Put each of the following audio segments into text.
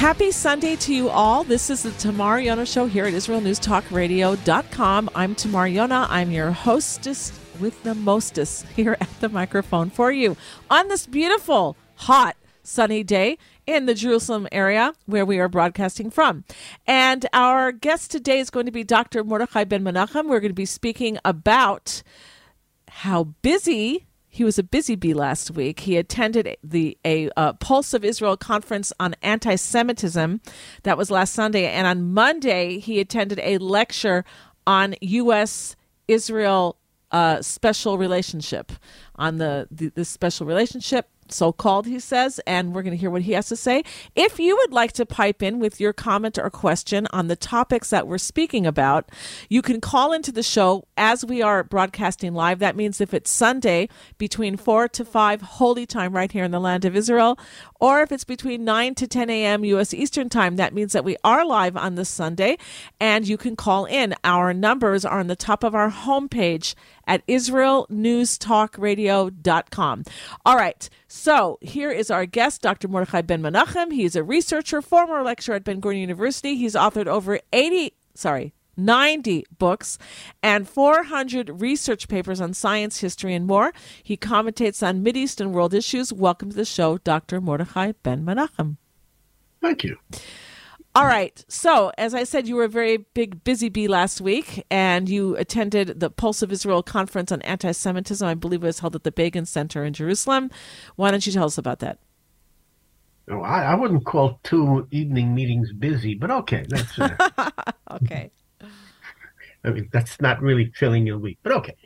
Happy Sunday to you all. This is the Tamar Yonah Show here at IsraelNewsTalkRadio.com. I'm Tamar Yonah. I'm your hostess with the mostest here at the microphone for you on this beautiful, hot, sunny day in the Jerusalem area where we are broadcasting from. And our guest today is going to be Dr. Mordechai Ben Menachem. We're going to be speaking about how busy he was a busy bee last week. He attended the a uh, Pulse of Israel conference on anti-Semitism that was last Sunday, and on Monday he attended a lecture on U.S. Israel uh, special relationship on the, the the special relationship so called, he says, and we're going to hear what he has to say. If you would like to pipe in with your comment or question on the topics that we're speaking about, you can call into the show as we are broadcasting live. That means if it's Sunday between 4 to 5 holy time right here in the land of Israel, or if it's between 9 to 10 a.m. U.S. Eastern Time, that means that we are live on this Sunday and you can call in. Our numbers are on the top of our homepage at israelnewstalkradio.com. All right, so here is our guest, Dr. Mordechai Ben Menachem. He's a researcher, former lecturer at Ben Gurion University. He's authored over 80, sorry, 90 books and 400 research papers on science, history, and more. He commentates on Mideastern world issues. Welcome to the show, Dr. Mordechai Ben Menachem. Thank you. All right. So, as I said, you were a very big busy bee last week, and you attended the Pulse of Israel conference on anti Semitism. I believe it was held at the Begin Center in Jerusalem. Why don't you tell us about that? Oh, I, I wouldn't call two evening meetings busy, but okay. That's uh, okay. I mean, that's not really filling your week, but okay.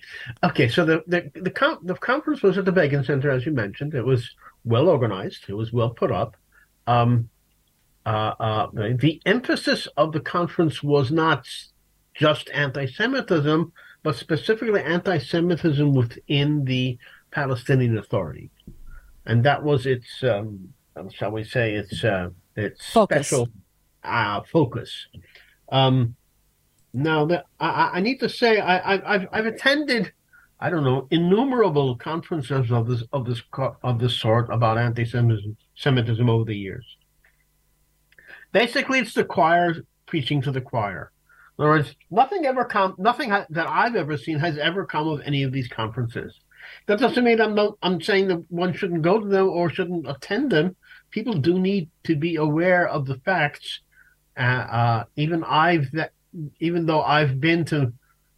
Okay, so the the the, com- the conference was at the Begin Center, as you mentioned. It was well organized. It was well put up. Um, the emphasis of the conference was not just anti-Semitism, but specifically anti-Semitism within the Palestinian Authority, and that was its, um, shall we say, its uh, its focus. special uh, focus. Um, now, that I, I, need to say, I, have I've attended, I don't know, innumerable conferences of this of this of this sort about anti-Semitism Semitism over the years. Basically, it's the choir preaching to the choir. In other words, nothing ever come, nothing ha- that I've ever seen has ever come of any of these conferences. That doesn't mean I'm not, I'm saying that one shouldn't go to them or shouldn't attend them. People do need to be aware of the facts. Uh, uh, even I've that, even though I've been to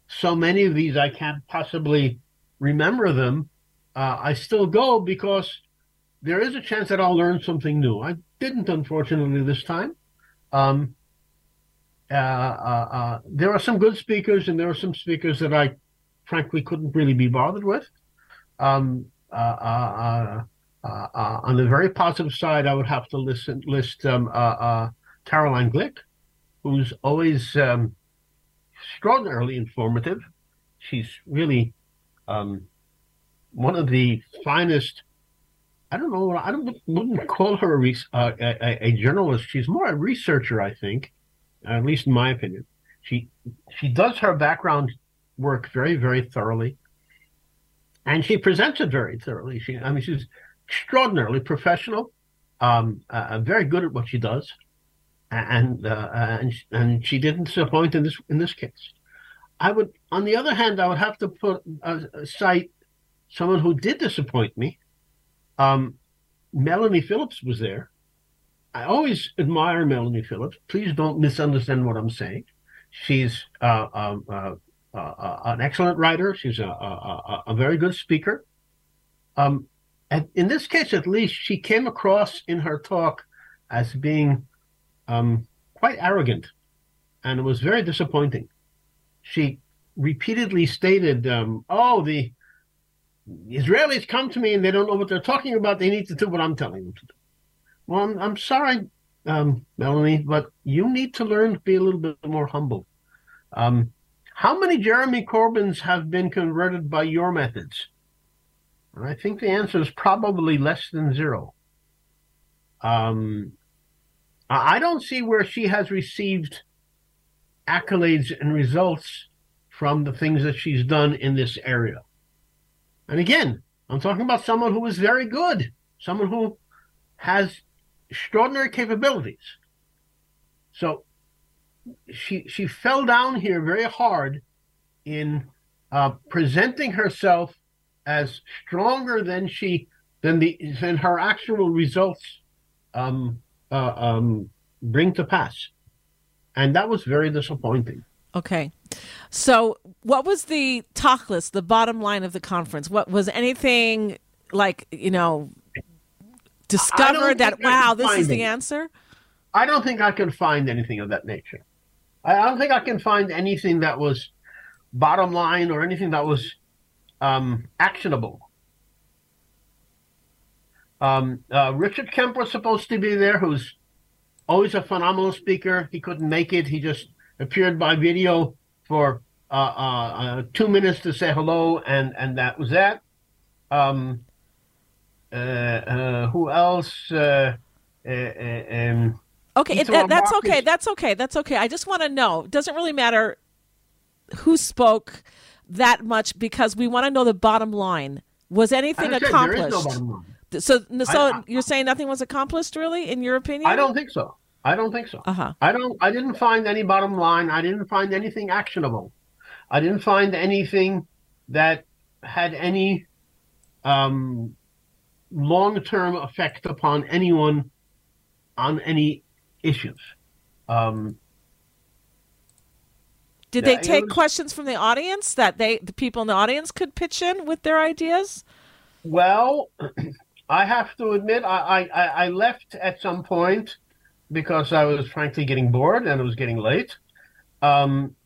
so many of these, I can't possibly remember them. Uh, I still go because there is a chance that I'll learn something new. I didn't, unfortunately, this time. Um, uh, uh, uh, there are some good speakers, and there are some speakers that I, frankly, couldn't really be bothered with. Um, uh, uh, uh, on the very positive side, I would have to listen, list um, Caroline Glick, who's always um, extraordinarily informative. She's really um, one of the finest I don't know. I don't wouldn't call her a, uh, a, a, journalist. She's more a researcher, I think, at least in my opinion. She she does her background work very very thoroughly, and she presents it very thoroughly. She I mean she's extraordinarily professional, um, uh, very good at what she does, and uh, and and she didn't disappoint in this in this case. I would, on the other hand, I would have to put uh, cite someone who did disappoint me um, Melanie Phillips was there. I always admire Melanie Phillips. Please don't misunderstand what I'm saying. She's uh, um, uh, uh, uh, an excellent writer. She's a, a, a very good speaker. Um, and in this case, at least, she came across in her talk as being um, quite arrogant, and it was very disappointing. She repeatedly stated, um, "Oh, the Israelis come to me and they don't know what they're talking about. They need to do what I'm telling them to do. Well, I'm, I'm sorry, um, Melanie, but you need to learn to be a little bit more humble. Um, how many Jeremy Corbyns have been converted by your methods? And I think the answer is probably less than zero. Um, I don't see where she has received accolades and results from the things that she's done in this area. And again, I'm talking about someone who is very good, someone who has extraordinary capabilities. So she she fell down here very hard in uh, presenting herself as stronger than she than the than her actual results um, uh, um, bring to pass, and that was very disappointing. Okay. So, what was the talk list, the bottom line of the conference? What was anything like, you know, discovered that, wow, this is the answer? I don't think I can find anything of that nature. I don't think I can find anything that was bottom line or anything that was um, actionable. Um, uh, Richard Kemp was supposed to be there, who's always a phenomenal speaker. He couldn't make it. He just appeared by video for uh, uh, uh, two minutes to say hello, and and that was that. Um, uh, uh, who else? Uh, um, okay, that, that's okay. That's okay. That's okay. I just want to know. Doesn't really matter who spoke that much because we want to know the bottom line. Was anything accomplished? No so, so I, I, you're saying nothing was accomplished, really, in your opinion? I don't think so. I don't think so. Uh-huh. I don't. I didn't find any bottom line. I didn't find anything actionable. I didn't find anything that had any um, long-term effect upon anyone on any issues. Um, Did they take was, questions from the audience that they, the people in the audience, could pitch in with their ideas? Well, I have to admit, I, I, I left at some point because I was frankly getting bored and it was getting late. Um,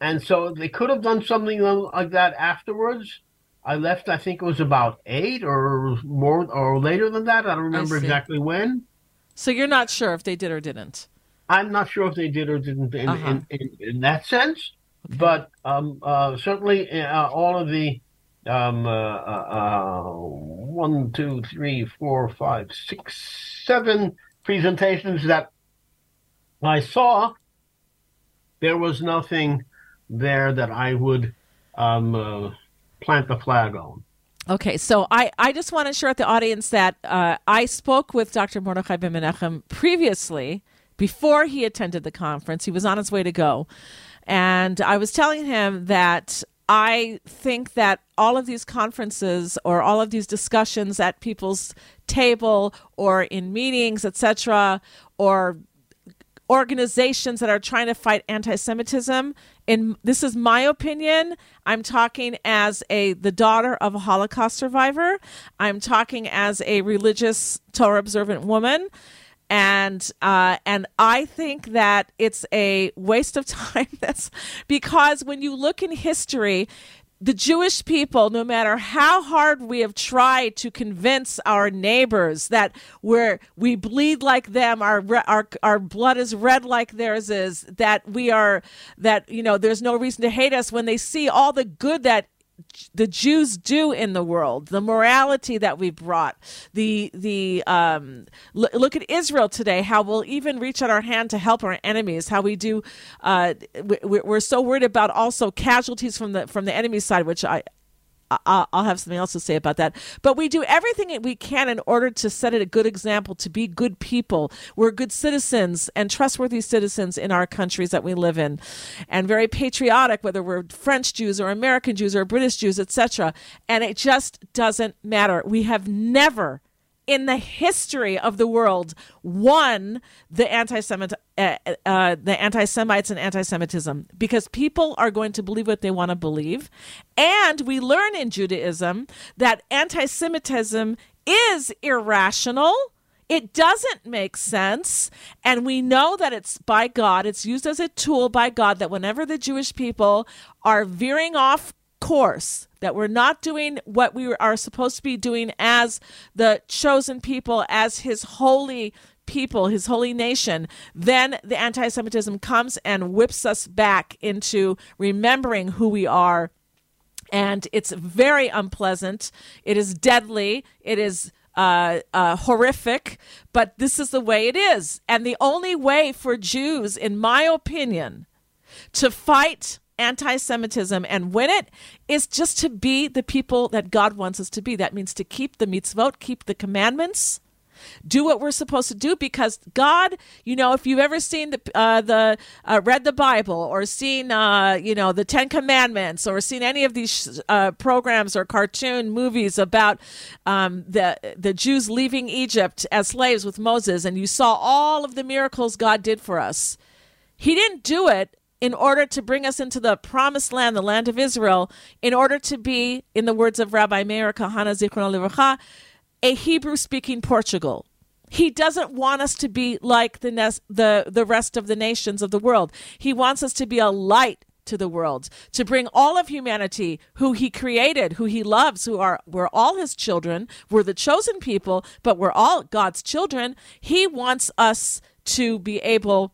and so they could have done something like that afterwards. I left, I think it was about eight or more or later than that. I don't remember I exactly when. So you're not sure if they did or didn't? I'm not sure if they did or didn't in, uh-huh. in, in, in, that sense. Okay. But um, uh, certainly uh, all of the um, uh, uh, uh one, two, three, four, five, six, seven presentations that I saw, there was nothing there that I would um, uh, plant the flag on. Okay, so I, I just want to share with the audience that uh, I spoke with Dr. Mordechai Ben Menachem previously, before he attended the conference. He was on his way to go. And I was telling him that I think that all of these conferences or all of these discussions at people's table or in meetings, etc., or organizations that are trying to fight anti-Semitism. In this is my opinion. I'm talking as a the daughter of a Holocaust survivor. I'm talking as a religious Torah observant woman and uh, and I think that it's a waste of time. That's because when you look in history, the Jewish people, no matter how hard we have tried to convince our neighbors that we're we bleed like them, our our our blood is red like theirs is, that we are that you know there's no reason to hate us when they see all the good that the Jews do in the world, the morality that we brought, the the um, l- look at Israel today, how we'll even reach out our hand to help our enemies, how we do. Uh, we, we're so worried about also casualties from the from the enemy side, which I I'll have something else to say about that. But we do everything we can in order to set it a good example, to be good people. We're good citizens and trustworthy citizens in our countries that we live in, and very patriotic, whether we're French Jews or American Jews or British Jews, etc. And it just doesn't matter. We have never in the history of the world won the anti-Semit, uh, uh, the anti-Semites and anti-Semitism because people are going to believe what they want to believe, and we learn in Judaism that anti-Semitism is irrational. It doesn't make sense. And we know that it's by God, it's used as a tool by God that whenever the Jewish people are veering off course, that we're not doing what we are supposed to be doing as the chosen people, as his holy people, his holy nation, then the anti Semitism comes and whips us back into remembering who we are. And it's very unpleasant. It is deadly. It is uh, uh, horrific, but this is the way it is. And the only way for Jews, in my opinion, to fight anti Semitism and win it is just to be the people that God wants us to be. That means to keep the mitzvot, keep the commandments, do what we're supposed to do because God, you know, if you've ever seen the uh, the uh, read the Bible or seen uh, you know the Ten Commandments or seen any of these uh, programs or cartoon movies about um, the the Jews leaving Egypt as slaves with Moses, and you saw all of the miracles God did for us, He didn't do it in order to bring us into the promised land, the land of Israel, in order to be, in the words of Rabbi Meir Kahane Zichron Livracha, a Hebrew speaking Portugal. He doesn't want us to be like the, the, the rest of the nations of the world. He wants us to be a light to the world, to bring all of humanity who he created, who he loves, who are we're all his children, we're the chosen people, but we're all God's children. He wants us to be able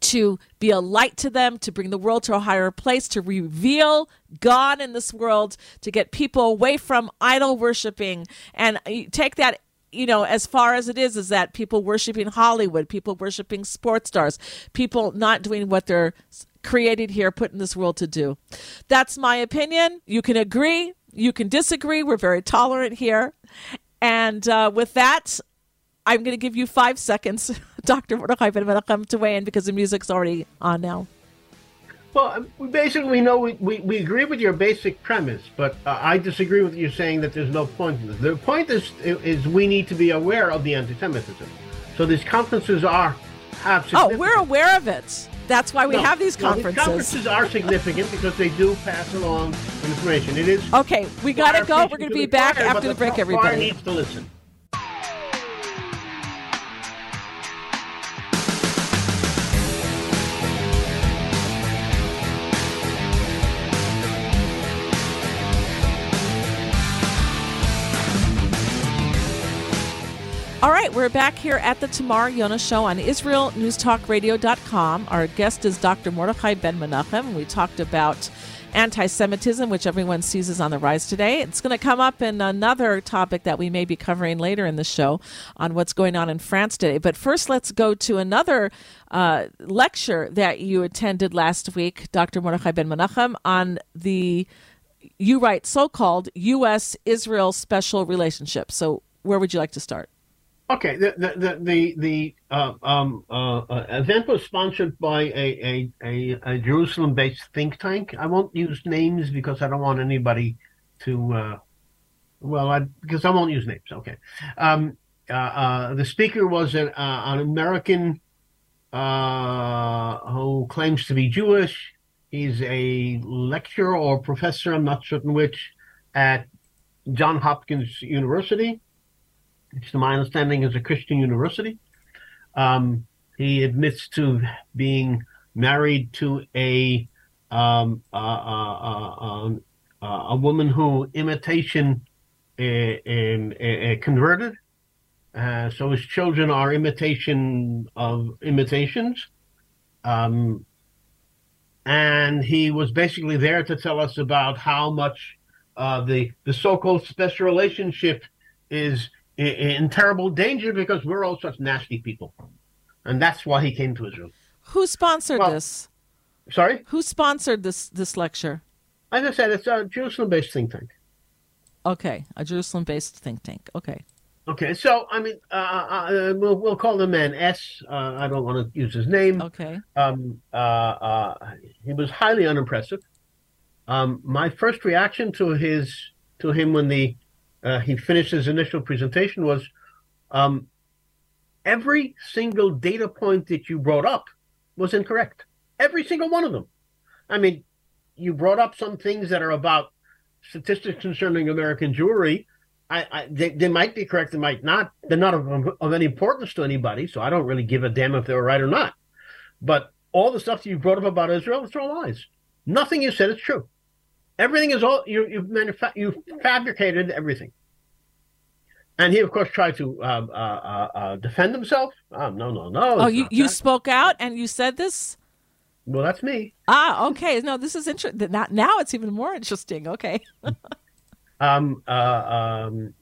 to be a light to them, to bring the world to a higher place, to reveal God in this world, to get people away from idol worshiping. And take that you know, as far as it is, is that people worshiping Hollywood, people worshiping sports stars, people not doing what they're created here, put in this world to do. That's my opinion. You can agree, you can disagree. We're very tolerant here. And uh, with that, I'm going to give you five seconds, Dr. Mordechai Ben Menachem, to weigh in because the music's already on now. Well, we basically know we, we, we agree with your basic premise, but uh, I disagree with you saying that there's no point in this. The point is is we need to be aware of the anti-Semitism. So these conferences are have. Oh, we're aware of it. That's why we no, have these conferences. No, these conferences are significant because they do pass along information. It is okay. We got to go. We're going to be back after the break. Everybody needs to listen. All right, we're back here at the Tamar Yonah Show on IsraelNewsTalkRadio.com. Our guest is Dr. Mordechai Ben Menachem. We talked about anti Semitism, which everyone sees is on the rise today. It's going to come up in another topic that we may be covering later in the show on what's going on in France today. But first, let's go to another uh, lecture that you attended last week, Dr. Mordechai Ben Menachem, on the you write so called U.S. Israel special relationship. So, where would you like to start? Okay, the the the the, uh, um, uh, uh, event was sponsored by a a, a, a Jerusalem-based think tank. I won't use names because I don't want anybody to. Uh, well, I, because I won't use names. Okay, um, uh, uh, the speaker was an, an American who claims to be Jewish. He's a lecturer or professor. I'm not certain which at John Hopkins University which to my understanding is a Christian university. Um, he admits to being married to a um, a woman who imitation converted. Uh, so his children are imitation of imitations. Um, and he was basically there to tell us about how much uh, the the so-called special relationship is in, terrible danger because we're all such nasty people. And that's why he came to Israel. Who sponsored well, this? Sorry? Who sponsored this this lecture? As I said, it's a Jerusalem based think tank. Okay, a Jerusalem based think tank. Okay. Okay, so I mean, uh, uh, we'll we'll call the man S. Uh, I don't want to use his name. Okay. Um, uh, uh, he was highly unimpressive. Um, my first reaction to his to him when the uh, he finished his initial presentation was um, every single data point that you brought up was incorrect. Every single one of them. I mean, you brought up some things that are about statistics concerning American Jewry. I, I they, they, might be correct, they might not. They're not of, of, any importance to anybody, so I don't really give a damn if they're right or not. But all the stuff that you brought up about Israel, it's all lies. Nothing you said is true. Everything is all you you've manufa- you've fabricated everything. And he, of course, tried to um, uh, uh, uh, defend himself. Um, no, no, no. Oh, you, you spoke out and you said this? Well, that's me. Ah, okay. No, this is interesting. Now, now it's even more interesting. Okay. um, uh, um,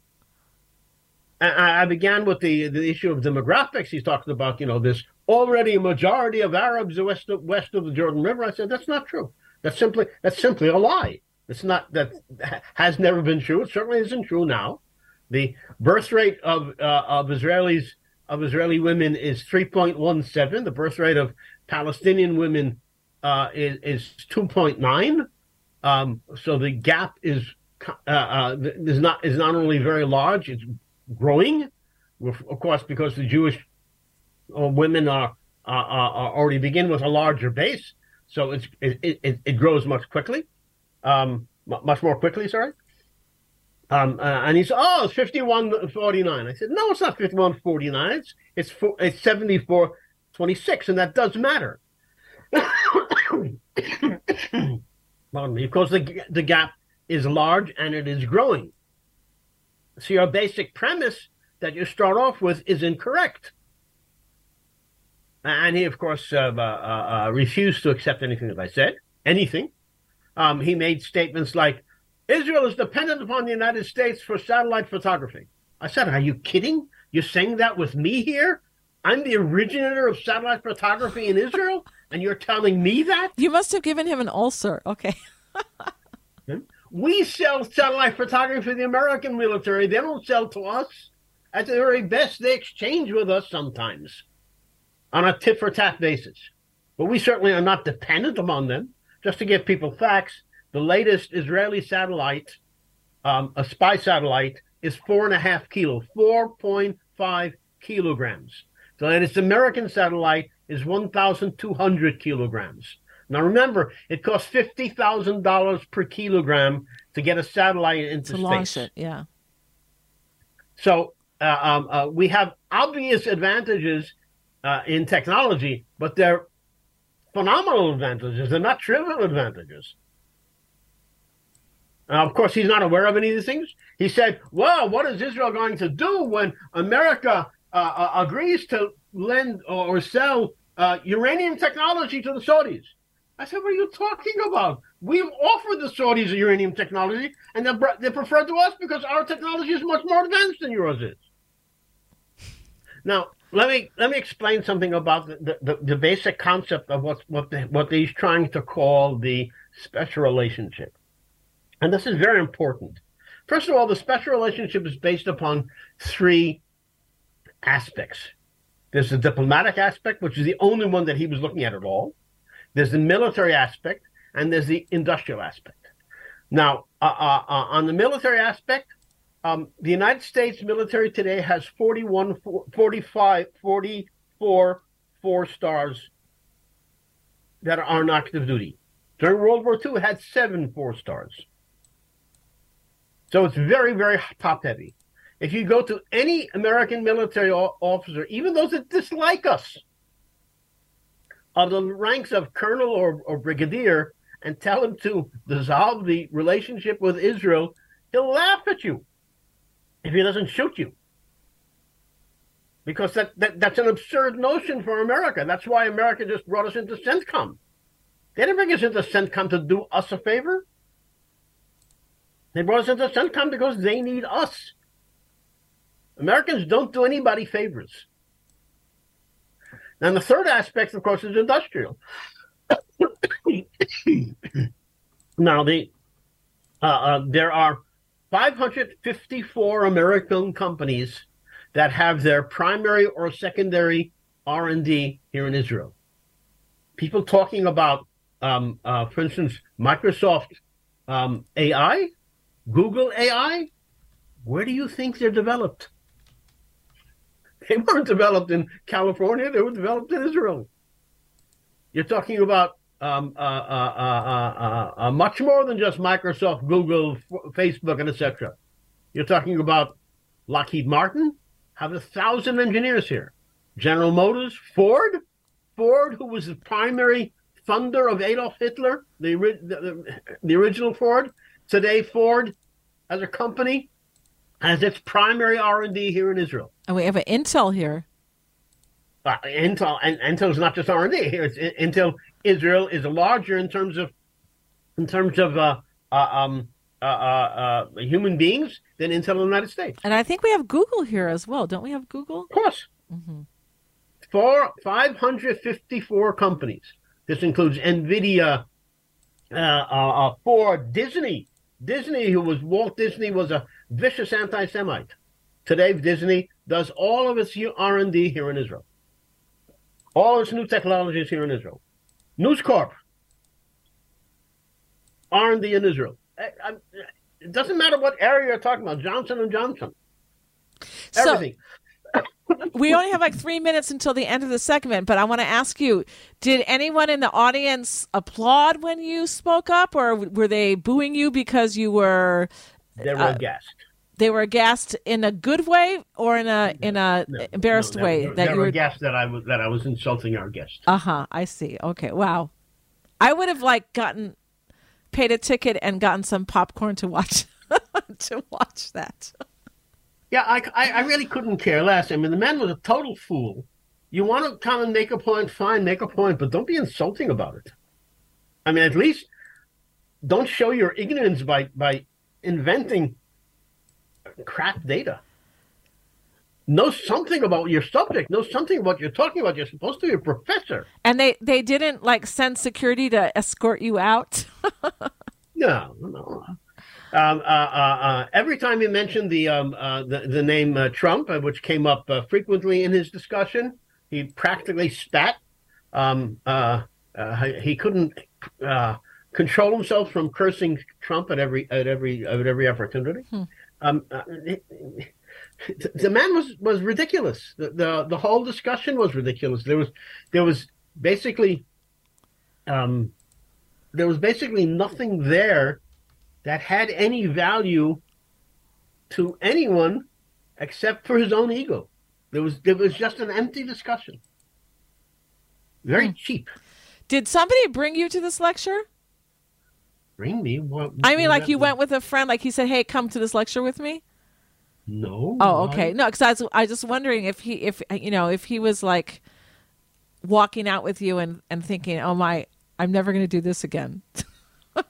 I, I began with the, the issue of demographics. He's talking about, you know, this already a majority of Arabs west of, west of the Jordan River. I said, that's not true. That's simply that's simply a lie. It's not that has never been true. It certainly isn't true now. The birth rate of uh, of Israelis of Israeli women is 3.17. The birth rate of Palestinian women uh, is, is 2.9. Um, so the gap is uh, uh, is not is not only very large, it's growing. Of course, because the Jewish uh, women are, are, are already begin with a larger base, so it, it, it grows much quickly, um, much more quickly. Sorry. Um, uh, and he said, "Oh, it's fifty-one forty-nine." I said, "No, it's not fifty-one forty-nine. It's it's four, it's seventy-four twenty-six, and that does matter." Pardon me, because the the gap is large and it is growing. So your basic premise that you start off with is incorrect. And he, of course, uh, uh, uh, refused to accept anything that I said, anything. Um, he made statements like, Israel is dependent upon the United States for satellite photography. I said, Are you kidding? You're saying that with me here? I'm the originator of satellite photography in Israel, and you're telling me that? You must have given him an ulcer. Okay. we sell satellite photography to the American military. They don't sell to us. At the very best, they exchange with us sometimes on a tit for tat basis. But we certainly are not dependent upon them. Just to give people facts, the latest Israeli satellite, um, a spy satellite, is four and a half kilos, 4.5 kilograms. The latest American satellite is 1,200 kilograms. Now remember, it costs fifty thousand dollars per kilogram to get a satellite into to space. launch it, yeah. So uh, um, uh, we have obvious advantages uh, in technology, but they're phenomenal advantages. They're not trivial advantages. Uh, of course, he's not aware of any of these things. He said, "Well, what is Israel going to do when America uh, uh, agrees to lend or sell uh, uranium technology to the Saudis?" I said, "What are you talking about? We've offered the Saudis uranium technology, and they're, they prefer to us because our technology is much more advanced than yours is." Now, let me let me explain something about the, the, the basic concept of what what the, what he's trying to call the special relationship. And this is very important. First of all, the special relationship is based upon three aspects. There's the diplomatic aspect, which is the only one that he was looking at at all. There's the military aspect, and there's the industrial aspect. Now, uh, uh, uh, on the military aspect, um, the United States military today has 41, 45, 44 four stars that are on active duty. During World War II, it had seven four stars. So it's very, very top heavy. If you go to any American military officer, even those that dislike us, of the ranks of colonel or, or brigadier, and tell him to dissolve the relationship with Israel, he'll laugh at you if he doesn't shoot you. Because that, that that's an absurd notion for America. That's why America just brought us into CENTCOM. They didn't bring us into CENTCOM to do us a favor. They brought us into CENTCOM because they need us. Americans don't do anybody favors. And the third aspect, of course, is industrial. now, the uh, uh, there are 554 American companies that have their primary or secondary R&D here in Israel. People talking about, um, uh, for instance, Microsoft um, AI Google AI, where do you think they're developed? They weren't developed in California, they were developed in Israel. You're talking about um, uh, uh, uh, much more than just Microsoft, Google, F- Facebook, and etc. You're talking about Lockheed Martin, have a thousand engineers here. General Motors, Ford, Ford, who was the primary funder of Adolf Hitler, the, the, the original Ford, Today, Ford, as a company, has its primary R and D here in Israel. And we have an Intel here. Uh, Intel and Intel is not just R and D here. It's Intel Israel is larger in terms of in terms of uh, uh, um, uh, uh, uh, human beings than Intel in the United States. And I think we have Google here as well. Don't we have Google? Of course. Mm-hmm. Four, 554 companies. This includes NVIDIA, Ford, Disney, Disney, who was Walt Disney, was a vicious anti-Semite. Today, Disney does all of its R and D here in Israel. All its new technologies here in Israel. News Corp, R and D in Israel. I, I, it doesn't matter what area you're talking about. Johnson and Johnson. Everything. So, we only have like three minutes until the end of the segment, but I want to ask you: Did anyone in the audience applaud when you spoke up, or were they booing you because you were? They were uh. They were aghast in a good way or in a in a no, embarrassed no, way that you were aghast that I was that I was insulting our guest. Uh huh. I see. Okay. Wow. I would have like gotten paid a ticket and gotten some popcorn to watch to watch that. Yeah, I, I, I, really couldn't care less. I mean, the man was a total fool. You want to come and make a point, fine, make a point, but don't be insulting about it. I mean, at least don't show your ignorance by by inventing crap data. Know something about your subject. Know something about what you're talking about. You're supposed to be a professor. And they they didn't like send security to escort you out. no, no. Um, uh, uh, uh, every time he mentioned the um, uh, the, the, name uh, Trump, uh, which came up frequently in his discussion, he practically spat. Um, he couldn't control himself from cursing Trump at every at every at every opportunity. Hmm. Um, the man was was ridiculous. The, the, the whole discussion was ridiculous. There was there was basically um, there was basically nothing there that had any value to anyone except for his own ego. There was there was just an empty discussion. Very hmm. cheap. Did somebody bring you to this lecture? Bring me? What? I mean, like you went with a friend. Like he said, "Hey, come to this lecture with me." No. Oh, okay. No, because I was I was just wondering if he if you know if he was like walking out with you and and thinking, "Oh my, I'm never going to do this again."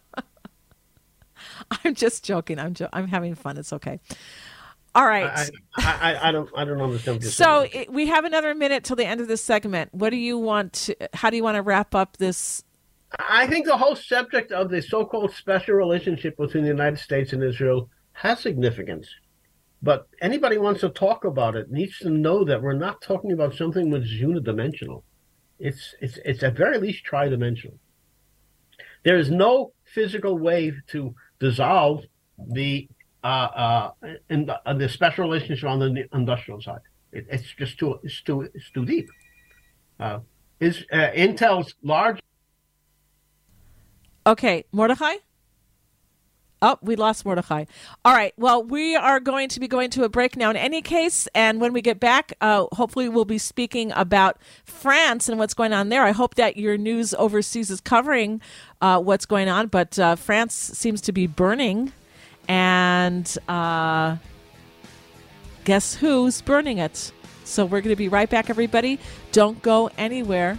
I'm just joking. I'm jo- I'm having fun. It's okay. All right. I, I, I, don't I don't understand. so it, we have another minute till the end of this segment. What do you want? To, how do you want to wrap up this? I think the whole subject of the so-called special relationship between the United States and Israel has significance. But anybody wants to talk about it needs to know that we're not talking about something which is unidimensional. It's it's it's at very least tridimensional. There is no physical way to dissolve the uh, uh, in the, uh, the special relationship on the industrial side. It, it's just too it's too it's too deep. Uh, is uh, Intel's large? Okay, Mordechai. Oh, we lost Mordechai. All right. Well, we are going to be going to a break now in any case. And when we get back, uh, hopefully we'll be speaking about France and what's going on there. I hope that your news overseas is covering uh, what's going on. But uh, France seems to be burning. And uh, guess who's burning it? So we're going to be right back, everybody. Don't go anywhere.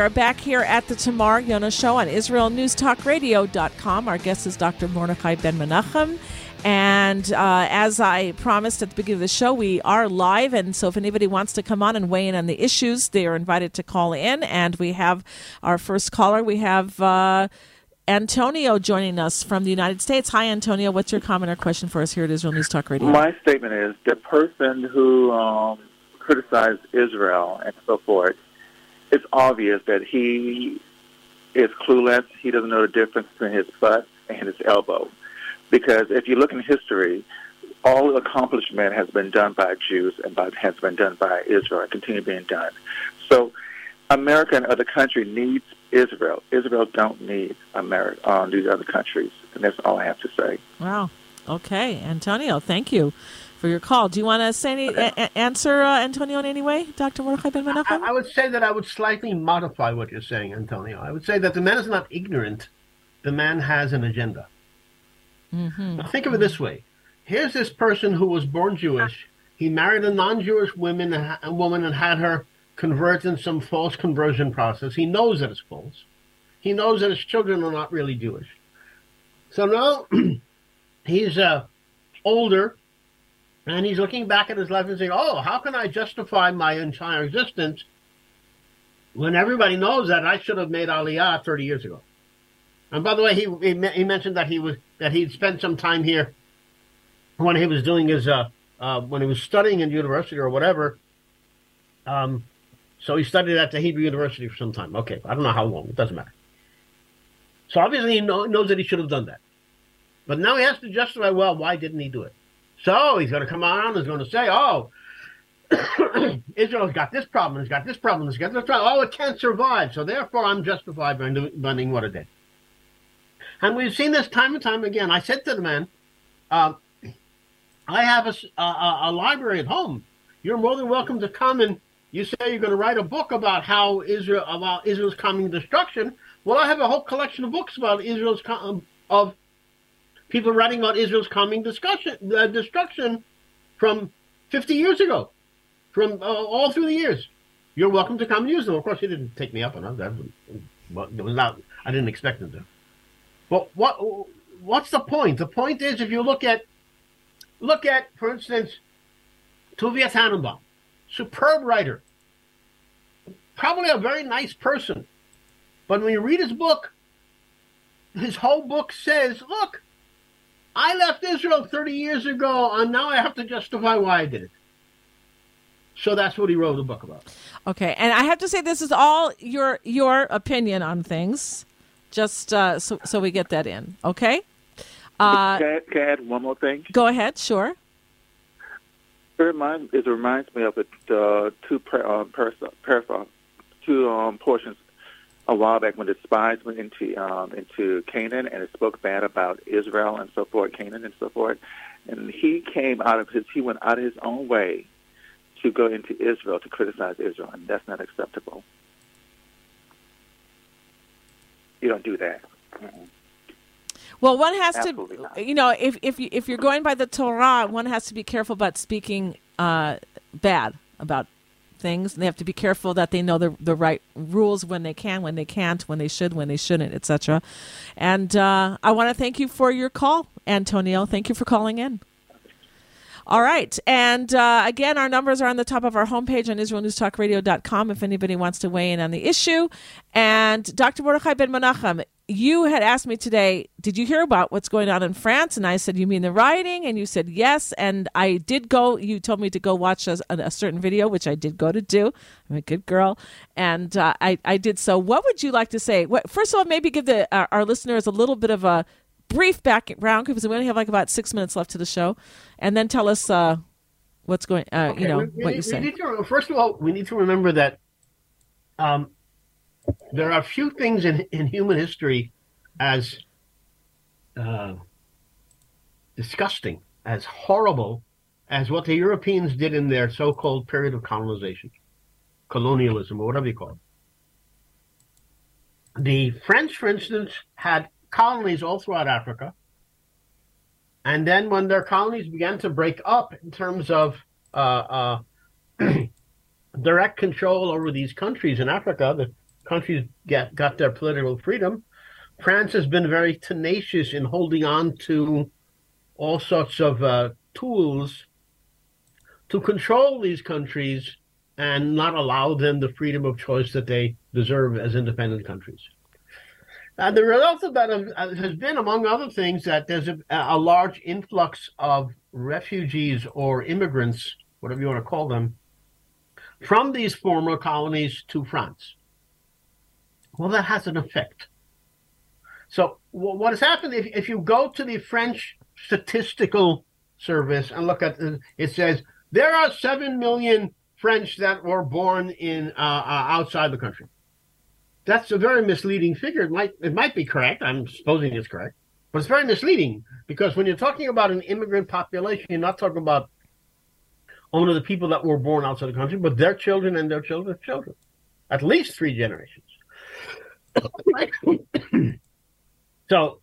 Are back here at the Tamar Yonah Show on IsraelNewsTalkRadio.com. Our guest is Dr. Mordechai Ben Menachem. And uh, as I promised at the beginning of the show, we are live. And so if anybody wants to come on and weigh in on the issues, they are invited to call in. And we have our first caller. We have uh, Antonio joining us from the United States. Hi, Antonio. What's your comment or question for us here at Israel News Talk Radio? My statement is the person who um, criticized Israel and so forth it's obvious that he is clueless. He doesn't know the difference between his butt and his elbow. Because if you look in history, all accomplishment has been done by Jews and by, has been done by Israel and continue being done. So America and other countries needs Israel. Israel don't need America, uh, these other countries. And that's all I have to say. Wow. Okay. Antonio, thank you for your call. Do you want to say any a- answer uh, Antonio in any way, Dr. Mordechai Ben Menachem? I, I would say that I would slightly modify what you're saying, Antonio. I would say that the man is not ignorant. The man has an agenda. Mm-hmm. Now think of it this way: here's this person who was born Jewish. He married a non-Jewish woman, a woman, and had her convert in some false conversion process. He knows that it's false. He knows that his children are not really Jewish. So now he's uh, older, and he's looking back at his life and saying, "Oh, how can I justify my entire existence when everybody knows that I should have made Aliyah 30 years ago?" And by the way, he he, he mentioned that he was that he'd spent some time here when he was doing his uh, uh, when he was studying in university or whatever. Um, so he studied at the Hebrew University for some time. Okay, I don't know how long. It doesn't matter. So obviously he know, knows that he should have done that. But now he has to justify, well, why didn't he do it? So he's going to come on and he's going to say, oh, Israel's got this problem, it's got this problem, it's got this problem. Oh, it can't survive. So therefore I'm justified by doing what it did. And we've seen this time and time again. I said to the man, uh, I have a, a, a library at home. You're more than welcome to come and you say you're going to write a book about how Israel about Israel's coming destruction. Well, I have a whole collection of books about Israel's um, of people writing about Israel's coming discussion uh, destruction from 50 years ago, from uh, all through the years. You're welcome to come and use them. Of course, he didn't take me up on that. Was not. I didn't expect him to. But what what's the point? The point is, if you look at look at, for instance, Tuvia Tenenbom, superb writer, probably a very nice person, but when you read his book, his whole book says, "Look, I left Israel 30 years ago, and now I have to justify why I did it." So that's what he wrote the book about. Okay, and I have to say this is all your your opinion on things just uh, so so we get that in. Okay. Uh, can, I, can I add one more thing? Go ahead. Sure. It reminds it reminds me of it, uh, two par- par- two um, portions a while back when the spies went into um, into Canaan and it spoke bad about Israel and so forth, Canaan and so forth. And he came out of his he went out of his own way to go into Israel to criticize Israel, and that's not acceptable. You don't do that. Mm-hmm. Well, one has Absolutely to, not. you know, if if you, if you're going by the Torah, one has to be careful about speaking uh, bad about things. And They have to be careful that they know the the right rules when they can, when they can't, when they should, when they shouldn't, etc. And uh, I want to thank you for your call, Antonio. Thank you for calling in. All right. And uh, again, our numbers are on the top of our homepage on IsraelNewsTalkRadio.com if anybody wants to weigh in on the issue. And Dr. Mordechai Ben Menachem, you had asked me today, did you hear about what's going on in France? And I said, you mean the rioting? And you said, yes. And I did go, you told me to go watch a, a certain video, which I did go to do. I'm a good girl. And uh, I, I did so. What would you like to say? What, first of all, maybe give the, our, our listeners a little bit of a brief background because we only have like about six minutes left to the show, and then tell us uh, what's going. Uh, okay, you know we, what you say. To, first of all, we need to remember that um, there are a few things in in human history as uh, disgusting, as horrible as what the Europeans did in their so-called period of colonization, colonialism, or whatever you call it. The French, for instance, had colonies all throughout Africa. And then when their colonies began to break up in terms of uh, uh, direct control over these countries in Africa, the countries get, got their political freedom. France has been very tenacious in holding on to all sorts of uh, tools to control these countries and not allow them the freedom of choice that they deserve as independent countries. Uh, the result of that has been, among other things, that there's a, a, large influx of refugees or immigrants, whatever you want to call them, from these former colonies to France. Well, that has an effect. So, what has happened if, if you go to the French statistical service and look at it says there are 7 million French that were born in uh, uh, outside the country that's a very misleading figure. It might it might be correct. I'm supposing it's correct, but it's very misleading because when you're talking about an immigrant population, you're not talking about only the people that were born outside the country, but their children and their children's children, at least three generations. so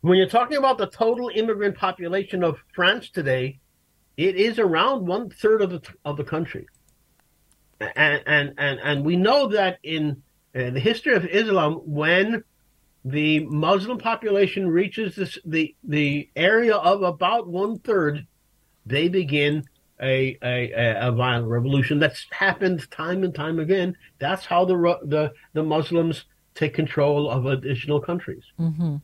when you're talking about the total immigrant population of France today, it is around one third of the of the country, and and and, and we know that in uh, the history of Islam, when the Muslim population reaches this, the the area of about one third, they begin a, a a violent revolution. That's happened time and time again. That's how the the the Muslims take control of additional countries. Mm-hmm.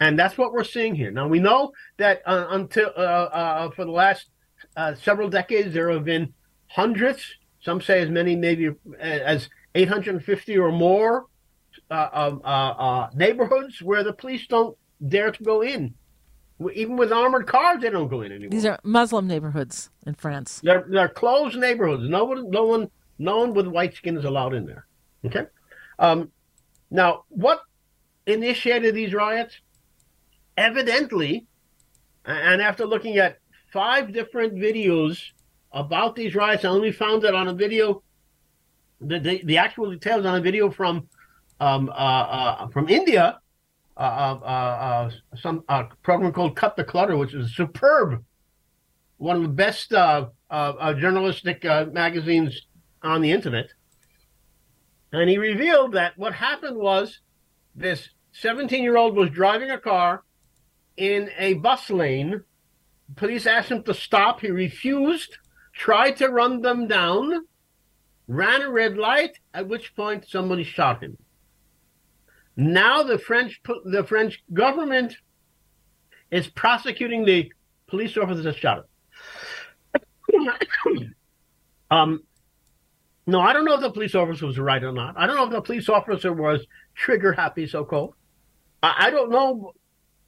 And that's what we're seeing here. Now we know that uh, until uh, uh, for the last uh, several decades there have been hundreds, some say as many maybe uh, as 850 or more uh, neighborhoods where the police don't dare to go in. Even with armored cars, they don't go in anymore. These are Muslim neighborhoods in France. They're they're closed neighborhoods. No one, no one, no one with white skin is allowed in there. Okay. Um, now, what initiated these riots? Evidently, and after looking at five different videos about these riots, I only found that on a video, the the, the actual details on a video from um, uh, uh, from India, uh, uh, uh some program called Cut the Clutter, which is superb, one of the best uh, journalistic magazines on the internet. And he revealed that what happened was this 17 year old was driving a car in a bus lane. Police asked him to stop. He refused, tried to run them down, ran a red light, at which point somebody shot him. Now the French the French government is prosecuting the police officer that shot him. um, no, I don't know if the police officer was right or not. I don't know if the police officer was trigger happy, so called. I, I don't know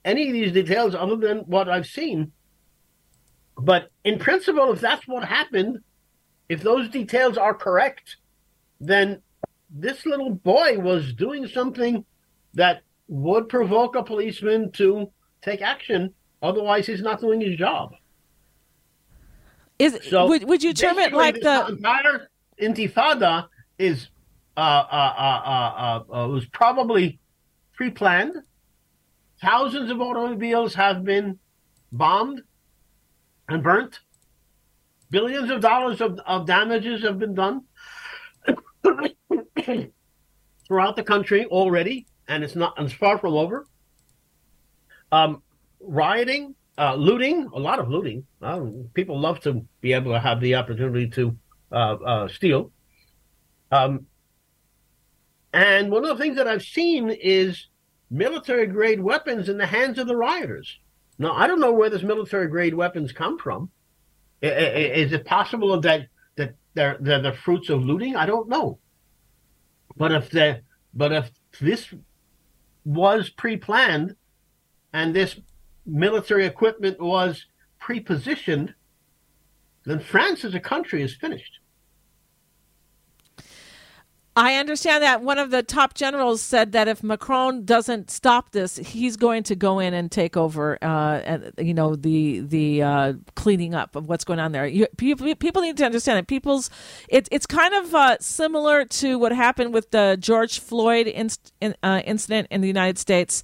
any of these details other than what I've seen. But in principle, if that's what happened, if those details are correct, then this little boy was doing something that would provoke a policeman to take action. Otherwise, he's not doing his job. Is so would, would you term it like the entire Intifada is uh, uh, uh, was probably pre-planned. Thousands of automobiles have been bombed and burnt. Billions of dollars of, of damages have been done throughout the country already and it's not it's far from over. Um, rioting, uh, looting, a lot of looting. Uh, people love to be able to have the opportunity to uh, uh, steal. Um, and one of the things that I've seen is military grade weapons in the hands of the rioters. Now, I don't know where this military grade weapons come from. Is it possible that that they're, they're the fruits of looting? I don't know. But if the but if this was pre-planned and this military equipment was pre-positioned, then France as a country is finished. I understand that one of the top generals said that if Macron doesn't stop this, he's going to go in and take over. Uh, and you know the the uh, cleaning up of what's going on there. You, people, people need to understand that people's it, it's kind of uh, similar to what happened with the George Floyd in, uh, incident in the United States.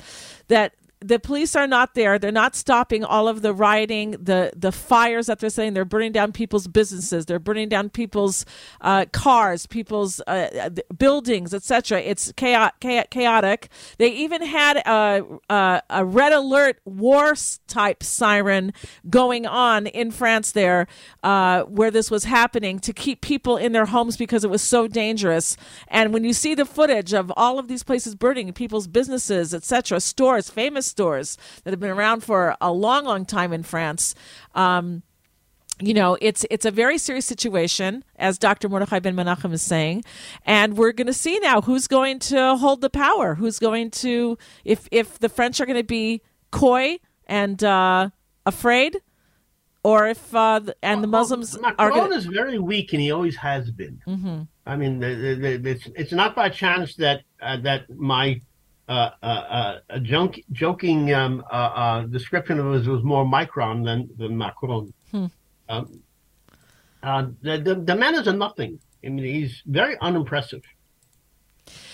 That the police are not there. They're not stopping all of the rioting, the the fires that they're saying. They're burning down people's businesses. They're burning down people's uh, cars, people's uh, buildings, etc. It's chaotic, chaotic. They even had a, a, a red alert war type siren going on in France there, uh, where this was happening to keep people in their homes because it was so dangerous. And when you see the footage of all of these places burning, people's businesses, etc., stores, famous stores that have been around for a long, long time in France. Um, you know, it's it's a very serious situation, as Dr. Mordechai Ben Menachem is saying, and we're going to see now who's going to hold the power, who's going to, if if the French are going to be coy and uh, afraid, or if uh, and the Muslims well, are going. is very weak, and he always has been. Mm-hmm. I mean, it's it's not by chance that uh, that my uh, uh, uh, a junk, joking um, description of it was more Micron than, than Macron. Hmm. Um, the, the, the man is a nothing. I mean, he's very unimpressive.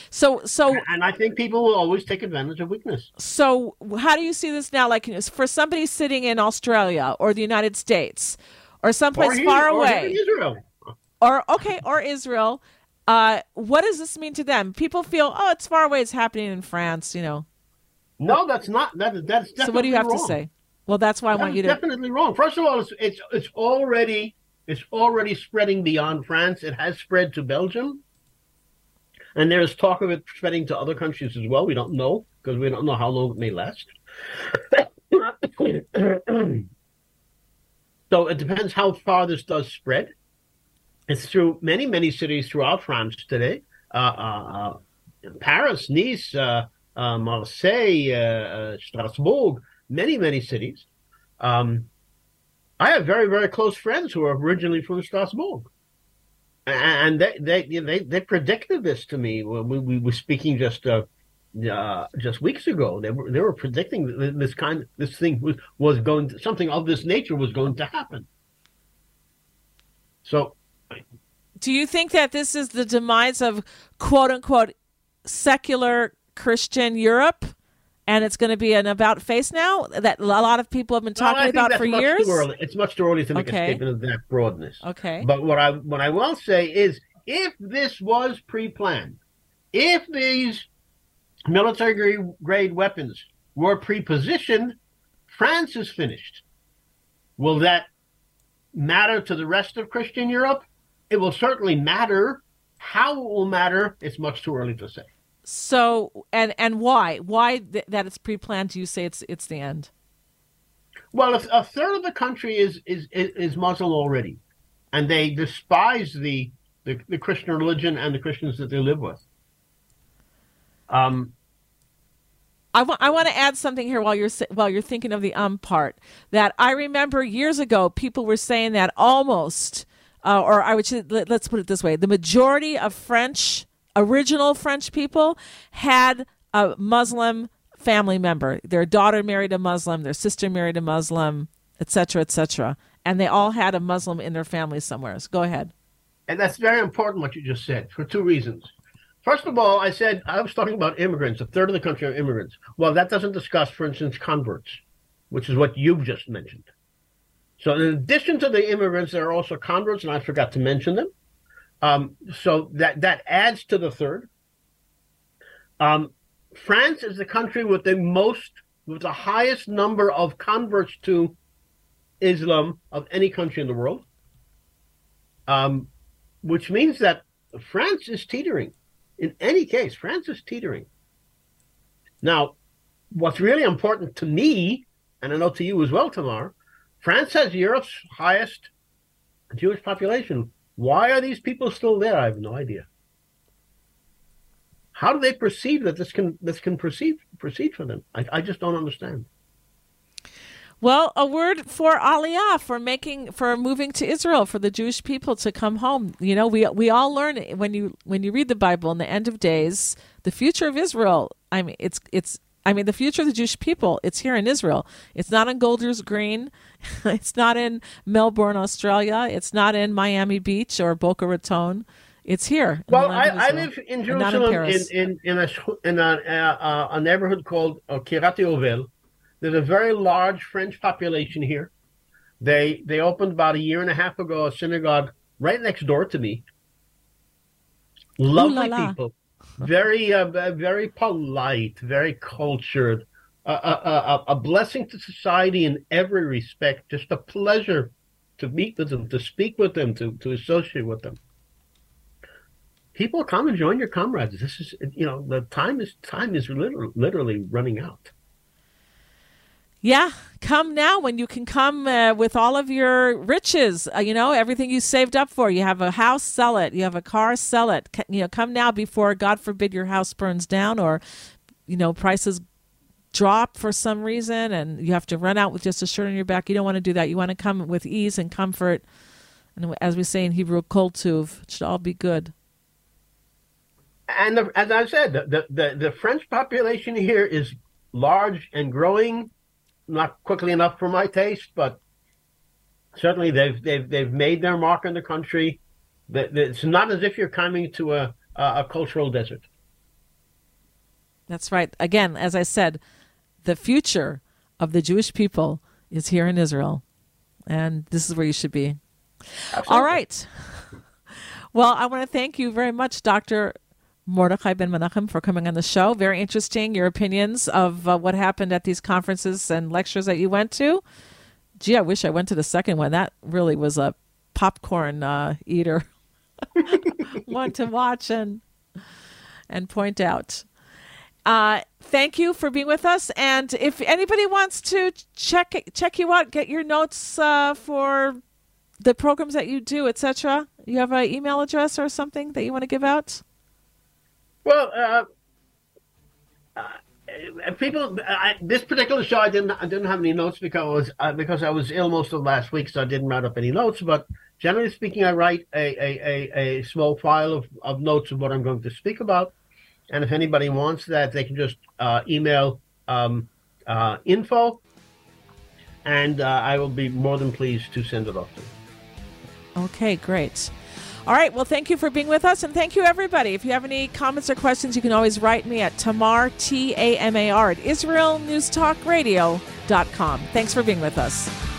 So, so, and I think people will always take advantage of weakness. so, how do you see this now? Like for somebody sitting in Australia or the United States or someplace Or here- far or away, Israel. or okay, or Israel. Uh, what does this mean to them? People feel, oh, it's far away. It's happening in France, you know. No, that's not. That, that's definitely So, what do you have wrong. to say? Well, that's why I That want you to. definitely wrong. First of all, it's, it's it's already it's already spreading beyond France. It has spread to Belgium, and there is talk of it spreading to other countries as well. We don't know because we don't know how long it may last. so it depends how far this does spread. It's through many many cities throughout France today. Uh, uh, uh, Paris, Nice, Marseille, Strasbourg, many many cities. Um, I have very, very close friends who are originally from Strasbourg, and they they they, they predicted this to me when we, we were speaking just uh, uh, just weeks ago. They were they were predicting this kind this thing was was going to, something of this nature was going to happen. So Do you think that this is the demise of quote unquote secular Christian Europe? And it's going to be an about face now that a lot of people have been talking about for years. It's much too early to make Okay. a statement of that broadness. Okay. But what I what I will say is, if this was pre-planned, if these military grade weapons were pre-positioned, France is finished. Will that matter to the rest of Christian Europe? It will certainly matter. How it will matter, it's much too early to say. So and and why why th- that it's pre-planned? Do you say it's it's the end? Well, if a third of the country is is is, Muslim already, and they despise the, the the Christian religion and the Christians that they live with. Um, I want I want to add something here while you're while you're thinking of the um part that I remember years ago people were saying that almost uh, or I would let- let's put it this way the majority of French original French people had a Muslim family member their daughter married a Muslim their sister married a Muslim etc etc and they all had a Muslim in their family somewhere so go ahead and that's very important what you just said for two reasons. First of all, I said I was talking about immigrants. A third of the country are immigrants. Well, that doesn't discuss, for instance, converts, which is what you've just mentioned. So, in addition to the immigrants, there are also converts, and I forgot to mention them. Um, so that that adds to the third. Um, France is the country with the most, with the highest number of converts to Islam of any country in the world. Um, which means that France is teetering. In any case, France is teetering. Now, what's really important to me, and I know to you as well, Tamar, France has Europe's highest Jewish population. Why are these people still there? I have no idea. How do they perceive that this can this can proceed proceed for them? I, I just don't understand. Well, a word for Aliyah for making for moving to Israel for the Jewish people to come home. You know, we we all learn when you when you read the Bible in the end of days, the future of Israel. I mean, it's it's I mean the future of the Jewish people. It's here in Israel. It's not in Golders Green. it's not in Melbourne, Australia. It's not in Miami Beach or Boca Raton. It's here. Well, I, I live in Jerusalem in in in a in a, uh, a neighborhood called uh, Kiryat Yovel. There's a very large French population here. They they opened about a year and a half ago a synagogue right next door to me. Lovely la. people, very uh, very polite, very cultured. A, blessing to society in every respect. Just a pleasure to meet with them, to speak with them, to to associate with them people come and join your comrades. This is, you know, the time is time is literally, literally running out. Yeah, come now when you can come uh, with all of your riches. Uh, you know everything you saved up for. You have a house, sell it. You have a car, sell it. C- you know, come now before God forbid your house burns down or you know prices drop for some reason and you have to run out with just a shirt on your back. You don't want to do that. You want to come with ease and comfort. And as we say in Hebrew, kol tuv, it should all be good. And the, as I said, the, the, the, the French population here is large and growing, not quickly enough for my taste, but certainly they've they've they've made their mark in the country. That that It's not as if you're coming to a a, a cultural desert. That's right. Again, as I said, the future of the Jewish people is here in Israel, and this is where you should be. Absolutely. All right. Well, I want to thank you very much, Dr. Mordechai Ben Menachem, for coming on the show. Very interesting, your opinions of uh, what happened at these conferences and lectures that you went to. Gee, I wish I went to the second one. That really was a popcorn uh, eater one to watch and and point out. Uh, thank you for being with us. And if anybody wants to check check you out, get your notes uh, for the programs that you do, etc. You have an email address or something that you want to give out? Well, uh, uh, people, I, this particular show, I didn't, I didn't have any notes because uh, because I was ill most of last week, so I didn't write up any notes. But generally speaking, I write a a, a, a small file of, of notes of what I'm going to speak about, and if anybody wants that, they can just uh, email um, uh, info, and uh, I will be more than pleased to send it off to them. Okay, great. All right. Well, thank you for being with us, and thank you, everybody. If you have any comments or questions, you can always write me at Tamar, T A M A R, at IsraelNewsTalkRadio.com. Thanks for being with us.